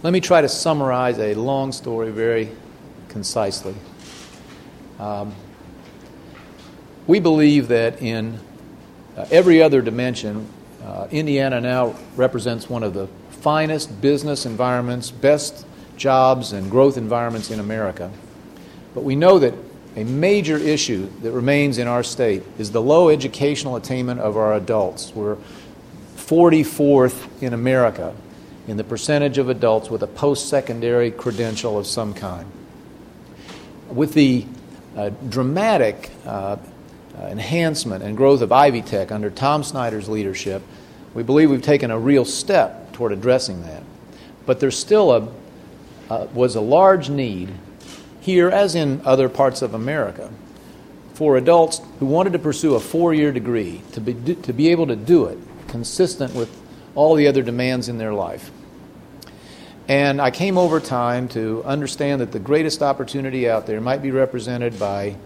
Let me try to summarize a long story very concisely. Um, we believe that in uh, every other dimension, uh, Indiana now represents one of the finest business environments, best jobs, and growth environments in America. But we know that a major issue that remains in our state is the low educational attainment of our adults. We're 44th in America in the percentage of adults with a post secondary credential of some kind. With the uh, dramatic uh, uh, enhancement and growth of Ivy Tech under Tom Snyder's leadership, we believe we've taken a real step toward addressing that. But there's still a, uh, was a large need here, as in other parts of America, for adults who wanted to pursue a four year degree to be, to be able to do it consistent with all the other demands in their life. And I came over time to understand that the greatest opportunity out there might be represented by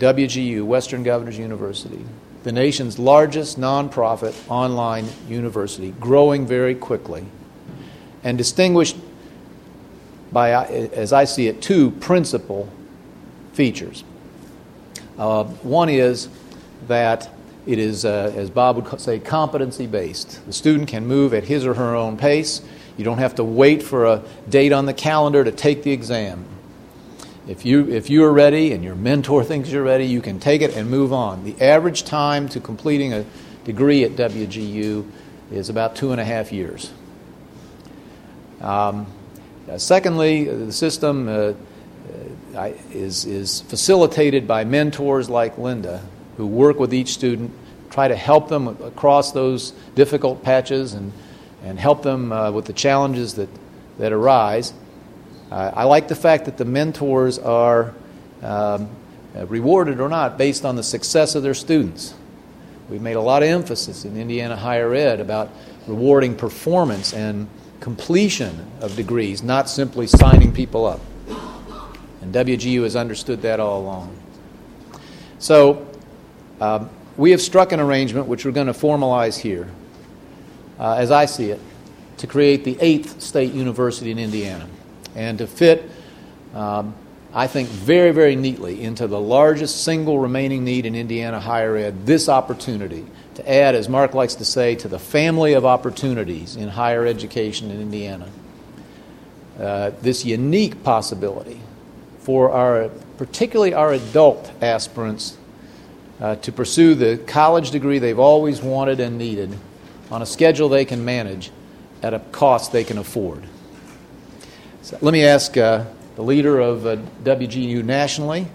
WGU, Western Governors University, the nation's largest nonprofit online university, growing very quickly, and distinguished by, as I see it, two principal features. Uh, one is that it is, uh, as Bob would say, competency based. The student can move at his or her own pace. You don't have to wait for a date on the calendar to take the exam. If you, if you are ready and your mentor thinks you're ready, you can take it and move on. The average time to completing a degree at WGU is about two and a half years. Um, uh, secondly, the system uh, uh, is, is facilitated by mentors like Linda who work with each student, try to help them across those difficult patches and and help them uh, with the challenges that, that arise. Uh, I like the fact that the mentors are um, rewarded or not based on the success of their students. We've made a lot of emphasis in Indiana higher ed about rewarding performance and completion of degrees, not simply signing people up. And WGU has understood that all along. So, um, we have struck an arrangement which we're going to formalize here uh, as I see it, to create the eighth state university in Indiana and to fit, um, I think, very, very neatly into the largest single remaining need in Indiana higher ed this opportunity to add, as Mark likes to say, to the family of opportunities in higher education in Indiana. Uh, this unique possibility for our, particularly our adult aspirants, uh, to pursue the college degree they've always wanted and needed on a schedule they can manage at a cost they can afford. So let me ask uh, the leader of uh, WGU nationally,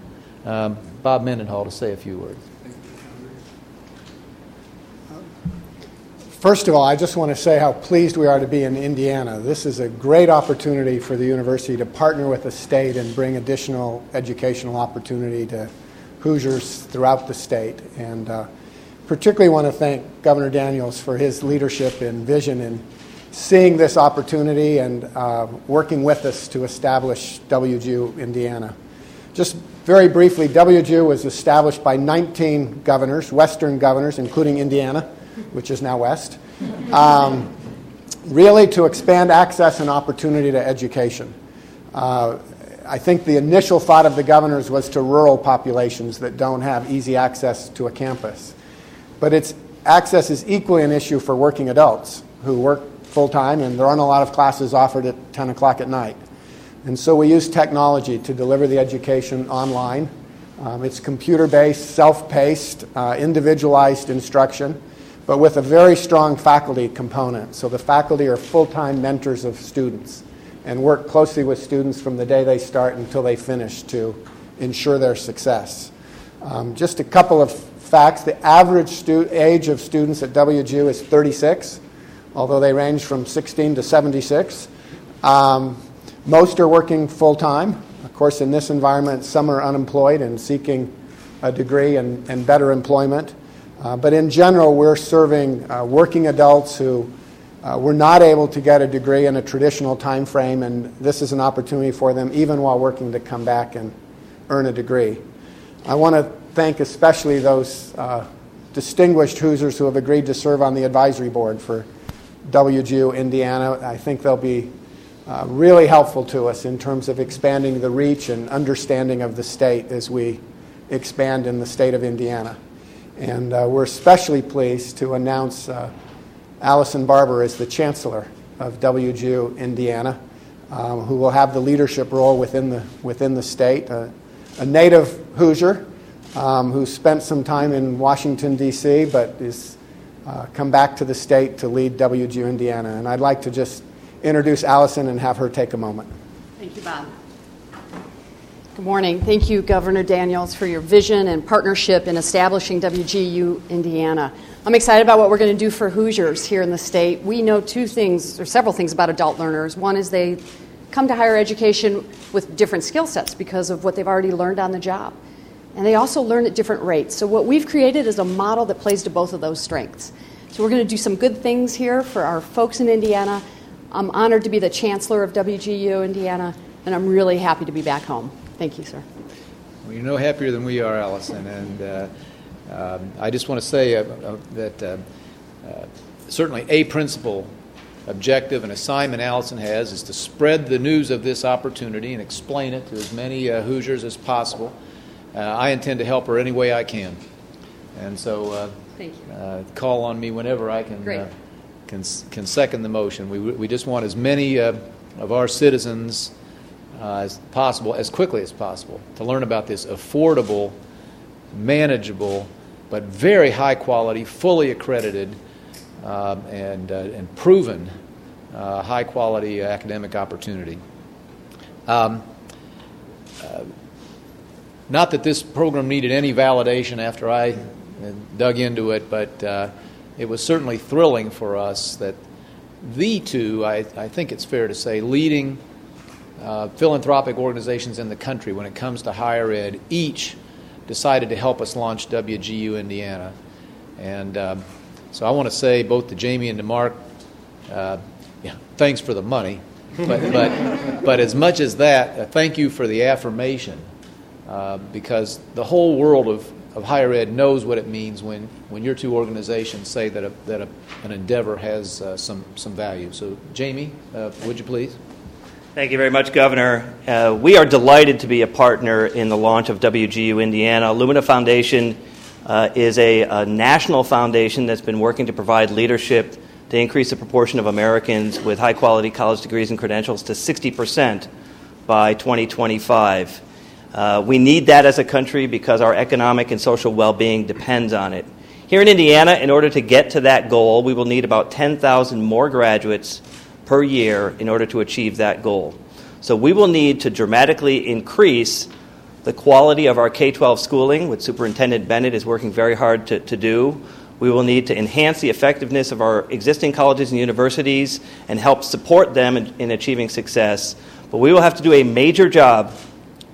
um, Bob Mendenhall, to say a few words. First of all, I just want to say how pleased we are to be in Indiana. This is a great opportunity for the university to partner with the state and bring additional educational opportunity to Hoosiers throughout the state. And uh, particularly want to thank Governor Daniels for his leadership and vision in seeing this opportunity and uh, working with us to establish WGU Indiana. Just very briefly, WGU was established by 19 governors, Western governors, including Indiana, which is now West, um, really to expand access and opportunity to education. Uh, I think the initial thought of the governors was to rural populations that don't have easy access to a campus but its access is equally an issue for working adults who work full time, and there aren't a lot of classes offered at 10 o'clock at night. And so we use technology to deliver the education online. Um, it's computer based, self paced, uh, individualized instruction, but with a very strong faculty component. So the faculty are full time mentors of students and work closely with students from the day they start until they finish to ensure their success. Um, just a couple of facts. The average stu- age of students at WGU is 36, although they range from 16 to 76. Um, most are working full time. Of course, in this environment, some are unemployed and seeking a degree and, and better employment. Uh, but in general, we're serving uh, working adults who uh, were not able to get a degree in a traditional time frame, and this is an opportunity for them, even while working, to come back and earn a degree. I want to thank especially those uh, distinguished Hoosiers who have agreed to serve on the advisory board for WGU Indiana. I think they'll be uh, really helpful to us in terms of expanding the reach and understanding of the state as we expand in the state of Indiana. And uh, we're especially pleased to announce uh, Allison Barber as the Chancellor of WGU Indiana, um, who will have the leadership role within the, within the state. Uh, a native Hoosier um, who spent some time in Washington, D.C., but is uh, come back to the state to lead WGU Indiana. And I'd like to just introduce Allison and have her take a moment. Thank you, Bob. Good morning. Thank you, Governor Daniels, for your vision and partnership in establishing WGU Indiana. I'm excited about what we're going to do for Hoosiers here in the state. We know two things, or several things about adult learners. One is they come to higher education with different skill sets because of what they've already learned on the job. And they also learn at different rates. So, what we've created is a model that plays to both of those strengths. So, we're going to do some good things here for our folks in Indiana. I'm honored to be the chancellor of WGU Indiana, and I'm really happy to be back home. Thank you, sir. Well, you're no happier than we are, Allison. And uh, um, I just want to say uh, uh, that uh, uh, certainly a principal objective and assignment Allison has is to spread the news of this opportunity and explain it to as many uh, Hoosiers as possible. I intend to help her any way I can. And so call on me whenever I can, can, can second the motion. We, we just want as many of our citizens uh, as possible, as quickly as possible, to learn about this affordable, manageable, but very high quality, fully accredited, uh, and, uh, and proven uh, high quality academic opportunity. Um, uh, not that this program needed any validation after I dug into it, but uh, it was certainly thrilling for us that the two, I, I think it's fair to say, leading uh, philanthropic organizations in the country when it comes to higher ed each decided to help us launch WGU Indiana. And um, so I want to say both to Jamie and to Mark, uh, yeah, thanks for the money. But, but, but as much as that, uh, thank you for the affirmation uh, because the whole world of, of higher ed knows what it means when, when your two organizations say that, a, that a, an endeavor has uh, some, some value. So, Jamie, uh, would you please? Thank you very much, Governor. Uh, we are delighted to be a partner in the launch of WGU Indiana. Lumina Foundation uh, is a, a, national foundation that's been working to provide leadership to increase the proportion of Americans with high quality college degrees and credentials to 60% by 2025. Uh, we need that as a country because our economic and social well being depends on it. Here in Indiana, in order to get to that goal, we will need about 10,000 more graduates per year in order to achieve that goal. So we will need to dramatically increase the quality of our K 12 schooling, which Superintendent Bennett is working very hard to, to do. We will need to enhance the effectiveness of our existing colleges and universities and help support them in, in achieving success. But we will have to do a major job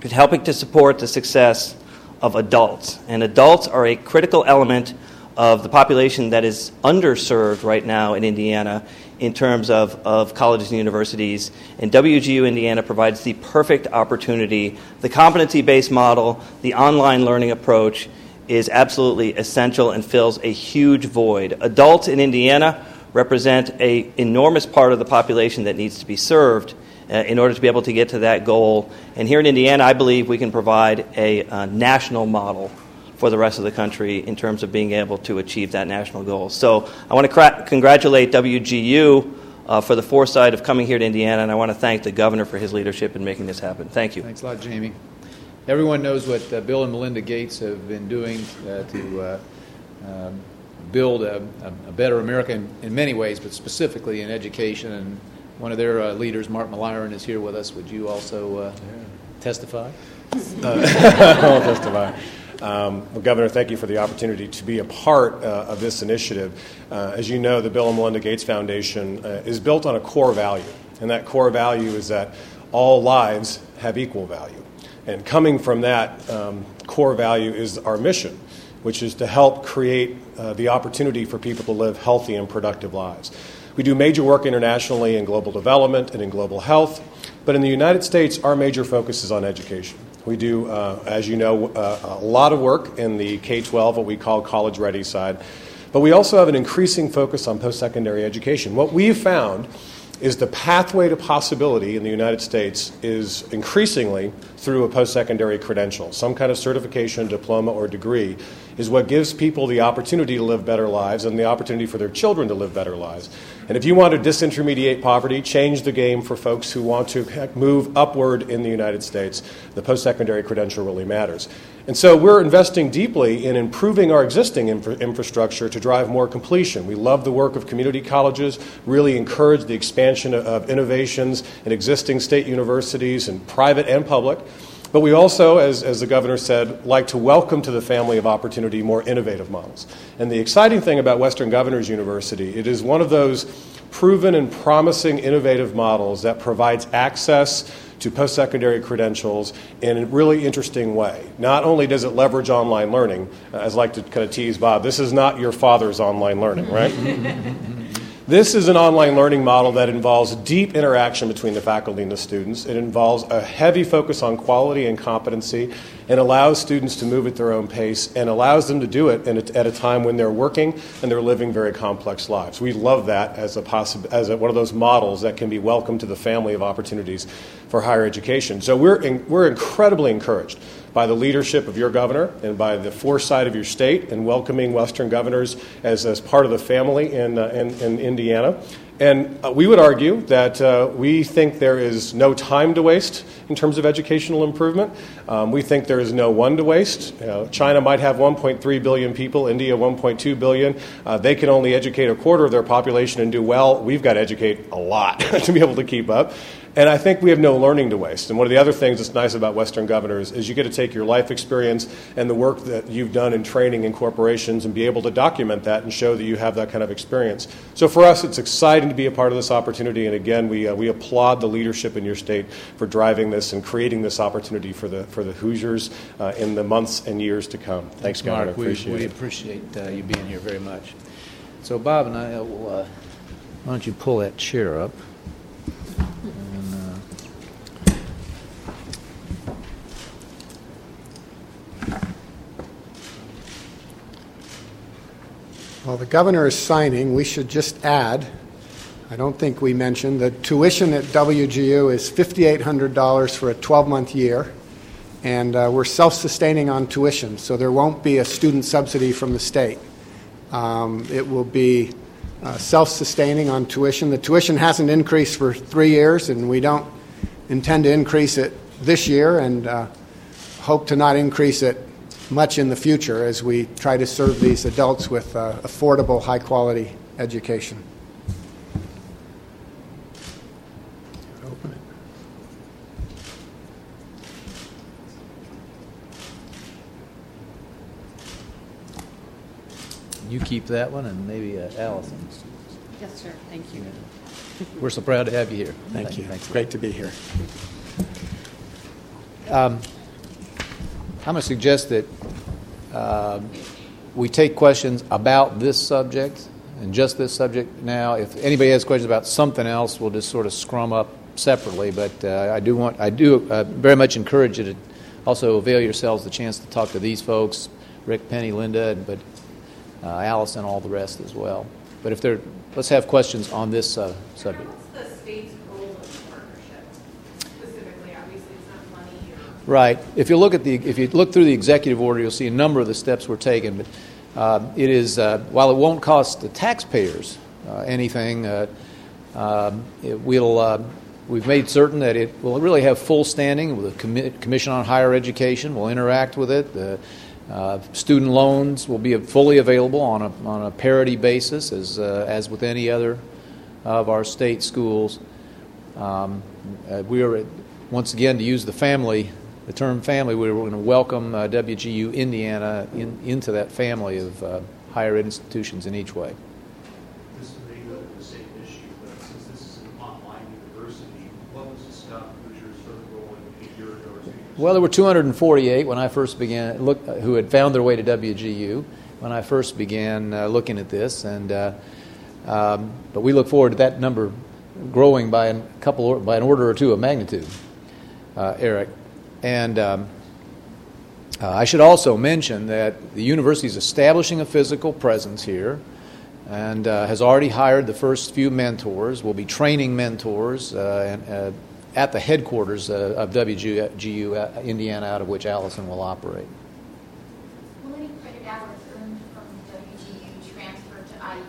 in helping to support the success of adults. And adults are a critical element of the population that is underserved right now in Indiana in terms of, of colleges and universities. And WGU Indiana provides the perfect opportunity. The competency based model, the online learning approach, is absolutely essential and fills a huge void. Adults in Indiana represent an enormous part of the population that needs to be served in order to be able to get to that goal. And here in Indiana, I believe we can provide a, a national model for the rest of the country in terms of being able to achieve that national goal. So I want to cra- congratulate WGU uh, for the foresight of coming here to Indiana, and I want to thank the governor for his leadership in making this happen. Thank you. Thanks a lot, Jamie. Everyone knows what uh, Bill and Melinda Gates have been doing uh, to uh, um, build a, a, better America in, in, many ways, but specifically in education. And one of their uh, leaders, Mark Milliron, is here with us. Would you also uh, yeah. testify? I'll testify. Um, well, Governor, thank you for the opportunity to be a part uh, of this initiative. Uh, as you know, the Bill and Melinda Gates Foundation uh, is built on a core value, and that core value is that all lives have equal value. And coming from that um, core value is our mission, which is to help create uh, the opportunity for people to live healthy and productive lives. We do major work internationally in global development and in global health, but in the United States, our major focus is on education. We do, uh, as you know, uh, a lot of work in the K 12, what we call college ready side. But we also have an increasing focus on post secondary education. What we've found is the pathway to possibility in the United States is increasingly through a post secondary credential. Some kind of certification, diploma, or degree is what gives people the opportunity to live better lives and the opportunity for their children to live better lives. And if you want to disintermediate poverty, change the game for folks who want to move upward in the United States, the post secondary credential really matters. And so we're investing deeply in improving our existing infra- infrastructure to drive more completion. We love the work of community colleges, really encourage the expansion of, of innovations in existing state universities and private and public. But we also, as, as the governor said, like to welcome to the family of opportunity more innovative models. And the exciting thing about Western Governors University, it is one of those proven and promising innovative models that provides access to post secondary credentials in a really interesting way. Not only does it leverage online learning, as I like to kind of tease Bob, this is not your father's online learning, right? This is an online learning model that involves deep interaction between the faculty and the students. It involves a heavy focus on quality and competency and allows students to move at their own pace and allows them to do it at a time when they're working and they're living very complex lives. We love that as, a possi- as a, one of those models that can be welcome to the family of opportunities for higher education. So we're, in, we're incredibly encouraged by the leadership of your governor and by the foresight of your state in welcoming Western governors as, as part of the family in, uh, in, in, Indiana. And uh, we would argue that uh, we think there is no time to waste in terms of educational improvement. Um, we think there is no one to waste. You know, China might have 1.3 billion people, India 1.2 billion. Uh, they can only educate a quarter of their population and do well. We've got to educate a lot to be able to keep up. And I think we have no learning to waste. And one of the other things that's nice about Western governors is you get to take your life experience and the work that you've done in training in corporations and be able to document that and show that you have that kind of experience. So for us, it's exciting to be a part of this opportunity. And again, we, uh, we applaud the leadership in your state for driving this and creating this opportunity for the, for the Hoosiers uh, in the months and years to come. Thanks, Thanks Governor. Mark. Appreciate we, we appreciate uh, you being here very much. So, Bob and I will. Uh, why don't you pull that chair up? While the governor is signing, we should just add I don't think we mentioned the tuition at WGU is $5,800 for a 12 month year, and uh, we're self sustaining on tuition, so there won't be a student subsidy from the state. Um, it will be uh, self sustaining on tuition. The tuition hasn't increased for three years, and we don't intend to increase it this year, and uh, hope to not increase it much in the future as we try to serve these adults with uh, affordable, high quality education. You keep that one, and maybe uh, Allison. Yes, sir. Thank you. We're so proud to have you here. Thank you. Thanks. Great to be here. Um, I'm going to suggest that um, we take questions about this subject and just this subject now. If anybody has questions about something else, we'll just sort of scrum up separately. But uh, I do want, I do uh, very much encourage you to also avail yourselves the chance to talk to these folks, Rick, Penny, Linda, but uh, and all the rest as well. But if there, let's have questions on this uh, subject. What's the state's role in the partnership specifically? Obviously, it's not money or. Right. If you look at the, if you look through the executive order, you'll see a number of the steps were taken. But uh, it is, uh, while it won't cost the taxpayers uh, anything, uh, um, it will. Uh, we've made certain that it will really have full standing with the commi- Commission on Higher Education. We'll interact with it. The uh, student loans will be fully available on a on a parity basis, as as with any other of our state schools. Um, we are once again to use the family the term family, we were going to welcome uh, WGU Indiana in, into that family of uh, higher institutions in each way. This may go to the same issue, but since this is an online university, what was the stop Hoosiers sort of rolling a year ago or two years Well, there were 248 when I first began, look, who had found their way to WGU when I first began uh, looking at this. And, uh, um, but we look forward to that number growing by a couple, by an order or two of magnitude, uh, Eric. And um, uh, I should also mention that the university is establishing a physical presence here. and uh, has already hired the first few mentors. We'll be training mentors uh, and, uh, at the headquarters uh, of WGU Indiana, out of which Allison will operate. Will any credit hours earned from WGU transfer to IU?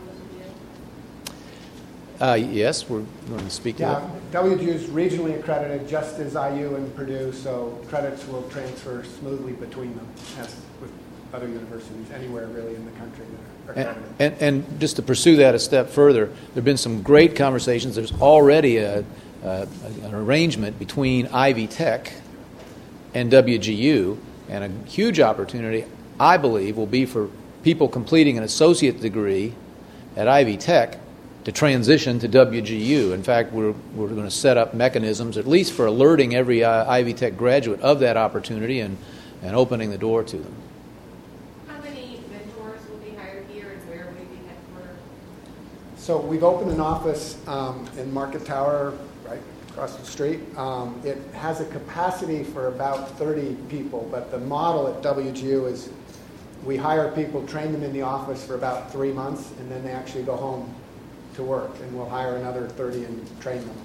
Uh, yes, we're going to speak to Yeah, WGU is regionally accredited, just as IU and Purdue, so credits will transfer smoothly between them, as with other universities, anywhere really in the country that are And, and, and just to pursue that a step further, there have been some great conversations. There's already a, a, an arrangement between Ivy Tech and WGU, and a huge opportunity, I believe, will be for people completing an associate degree at Ivy Tech to transition to WGU. In fact, we're, we're going to set up mechanisms, at least for alerting every uh, Ivy Tech graduate of that opportunity and, and opening the door to them. How many mentors will be hired here and where will they be headquartered? So we've opened an office um, in Market Tower, right across the street. Um, it has a capacity for about 30 people, but the model at WGU is we hire people, train them in the office for about three months, and then they actually go home to work, and we'll hire another 30 and train them.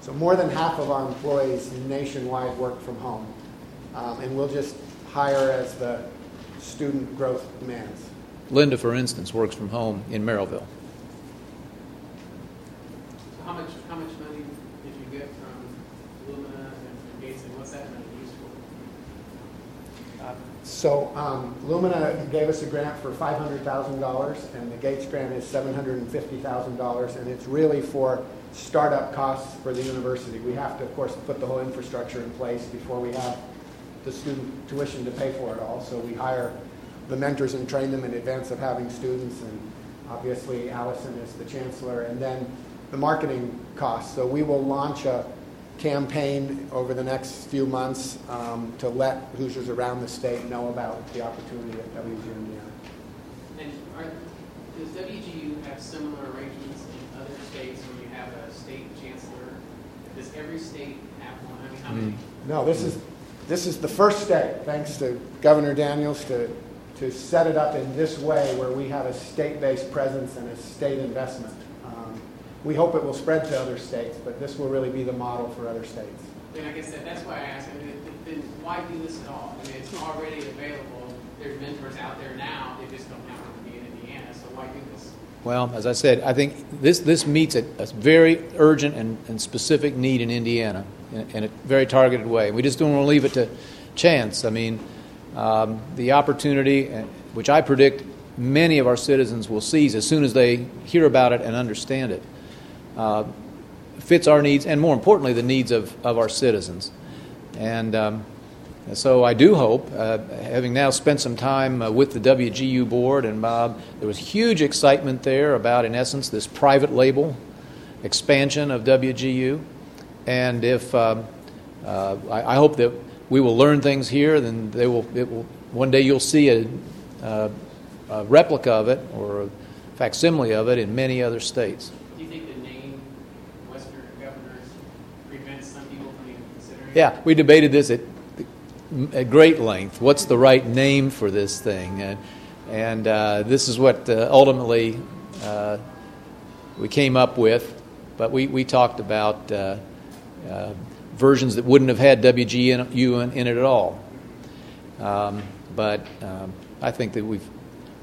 So more than half of our employees nationwide work from home, um, and we'll just hire as the student growth demands. Linda, for instance, works from home in Merrillville. So how much, how much money did you get from Lumina and Gates, and what's that money used for? So um, Lumina gave us a grant for $500,000, and the Gates grant is $750,000, and it's really for startup costs for the university. We have to, of course, put the whole infrastructure in place before we have the student tuition to pay for it all. So we hire the mentors and train them in advance of having students, and obviously Allison is the chancellor, and then the marketing costs. So we will launch a campaign over the next few months um, to let Hoosiers around the state know about the opportunity at WGU. And are, does WGU have similar arrangements in other states where you have a state chancellor? Does every state have one? I mean, how many? No, this is, this is the first state, thanks to Governor Daniels, to, to set it up in this way where we have a state-based presence and a state investment. We hope it will spread to other states, but this will really be the model for other states. Then I guess that, that's why I asked, I mean, then why do this at all? I mean, it's already available, there's mentors out there now, they just don't happen to be in Indiana, so why do this? Well, as I said, I think this, this meets a, a very urgent and, and specific need in Indiana in, in a very targeted way. We just don't want to leave it to chance. I mean, um, the opportunity, uh, which I predict many of our citizens will seize as soon as they hear about it and understand it, uh, fits our needs and, more importantly, the needs of, of our citizens. And um, so I do hope, uh, having now spent some time uh, with the WGU board and Bob, there was huge excitement there about, in essence, this private label expansion of WGU. And if um, I, I hope that we will learn things here, then they will. It will one day you'll see a, uh, a replica of it or a facsimile of it in many other states. Do you think the name Western Governors prevents some people from even considering? it? Yeah, we debated this at, at great length. What's the right name for this thing? And, and uh, this is what uh, ultimately uh, we came up with. But we, we talked about uh, uh, versions that wouldn't have had WGU in, in it at all. Um, but um, I think that we've.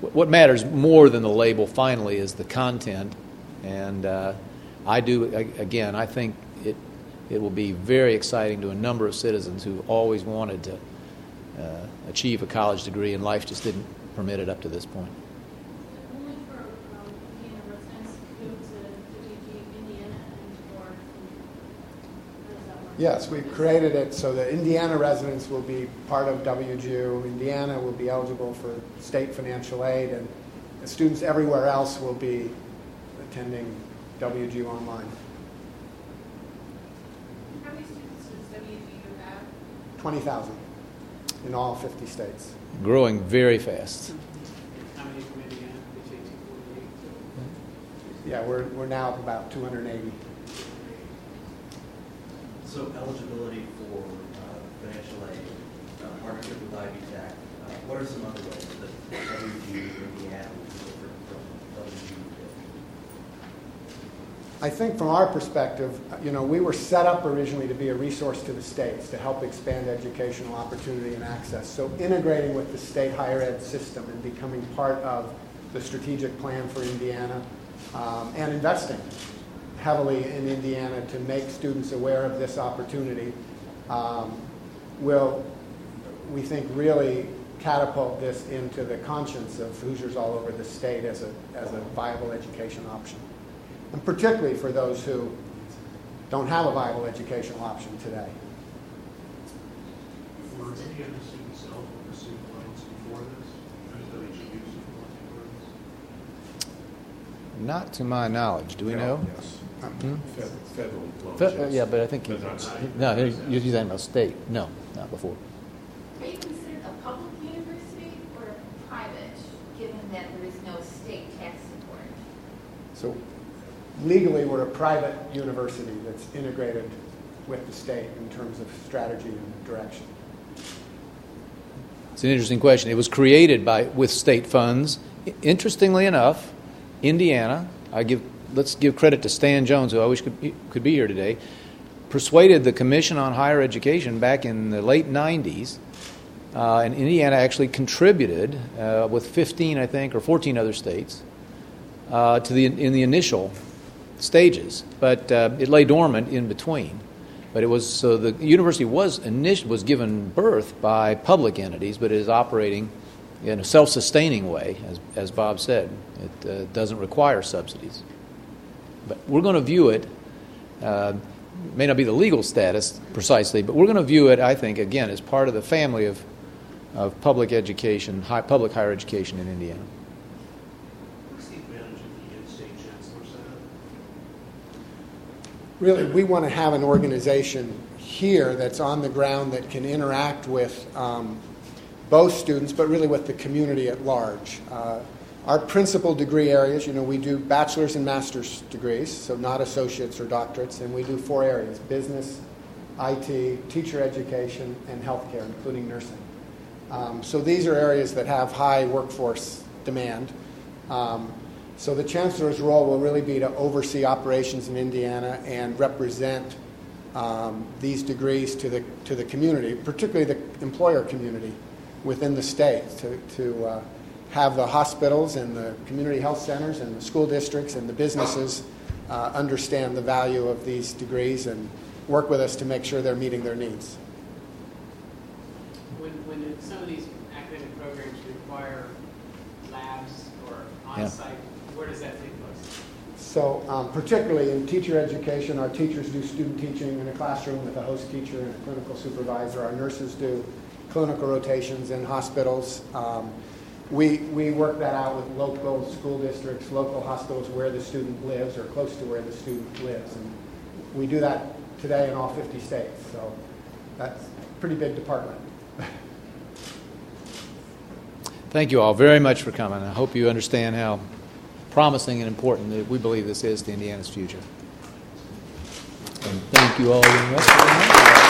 What matters more than the label finally is the content. And uh, I do, again, I think it, it will be very exciting to a number of citizens who always wanted to uh, achieve a college degree and life just didn't permit it up to this point. Only for um, Indiana residents who go to WGU Indiana and or how does that work? Yes, we've created it so that Indiana residents will be part of WGU. Indiana will be eligible for state financial aid, and students everywhere else will be attending WGU online. How many students does WGU have? 20,000 in all 50 states. Growing very fast. How many from Indiana? Did you say 248? Yeah, we're, we're now up about 280. So eligibility for uh, financial aid, uh, partnership with Ivy Tech, uh, what are some other ways that WGU Indiana would be different from WGU? I think from our perspective, you know, we were set up originally to be a resource to the states to help expand educational opportunity and access. So integrating with the state higher ed system and becoming part of the strategic plan for Indiana um, and investing heavily in Indiana to make students aware of this opportunity um, will, we think, really catapult this into the conscience of Hoosiers all over the state as a, as a viable education option. And particularly for those who don't have a viable educational option today. Were any other students eligible for student loans before this? Does WGU student loans before this? Not to my knowledge. Do we know? Yes. Hmm? Fed- Federal loans, Fe- yes. Yeah, but I think, But no, you're you're talking about state. No, not before. Are you considered a public university or a private, given that there is no state tax support? So legally, we're a private university that's integrated with the state in terms of strategy and direction. It's an interesting question. It was created by with state funds. Interestingly enough, Indiana, I give let's give credit to Stan Jones, who I wish could be, could be here today, persuaded the Commission on Higher Education back in the late 90s, uh, and Indiana actually contributed uh, with 15, I think, or 14 other states uh, to the in the initial stages, but uh, it lay dormant in between. But it was so the university was init- was given birth by public entities, but it is operating in a self-sustaining way, as, as Bob said. It uh, doesn't require subsidies. But we're going to view it. Uh, may not be the legal status precisely, but we're going to view it, I think, again, as part of the family of, of public education, high, public higher education in Indiana. What's the advantage of the in-state chancellor setup? Really, we want to have an organization here that's on the ground that can interact with um, both students, but really with the community at large. Uh, our principal degree areas, you know, we do bachelor's and master's degrees, so not associates or doctorates, and we do four areas business, IT, teacher education, and healthcare, including nursing. Um, so these are areas that have high workforce demand. Um, so the chancellor's role will really be to oversee operations in Indiana and represent um, these degrees to the to the community, particularly the employer community within the state, to to uh, have the hospitals and the community health centers and the school districts and the businesses uh, understand the value of these degrees and work with us to make sure they're meeting their needs. When, when some of these academic programs require labs or on-site, where does that take place? So, um, particularly in teacher education, our teachers do student teaching in a classroom with a host teacher and a clinical supervisor. Our nurses do clinical rotations in hospitals. Um, we, we work that out with local school districts, local hospitals where the student lives or close to where the student lives. And we do that today in all 50 states. So that's a pretty big department. Thank you all very much for coming. I hope you understand how promising and important that we believe this is to Indiana's future. And thank you all very much.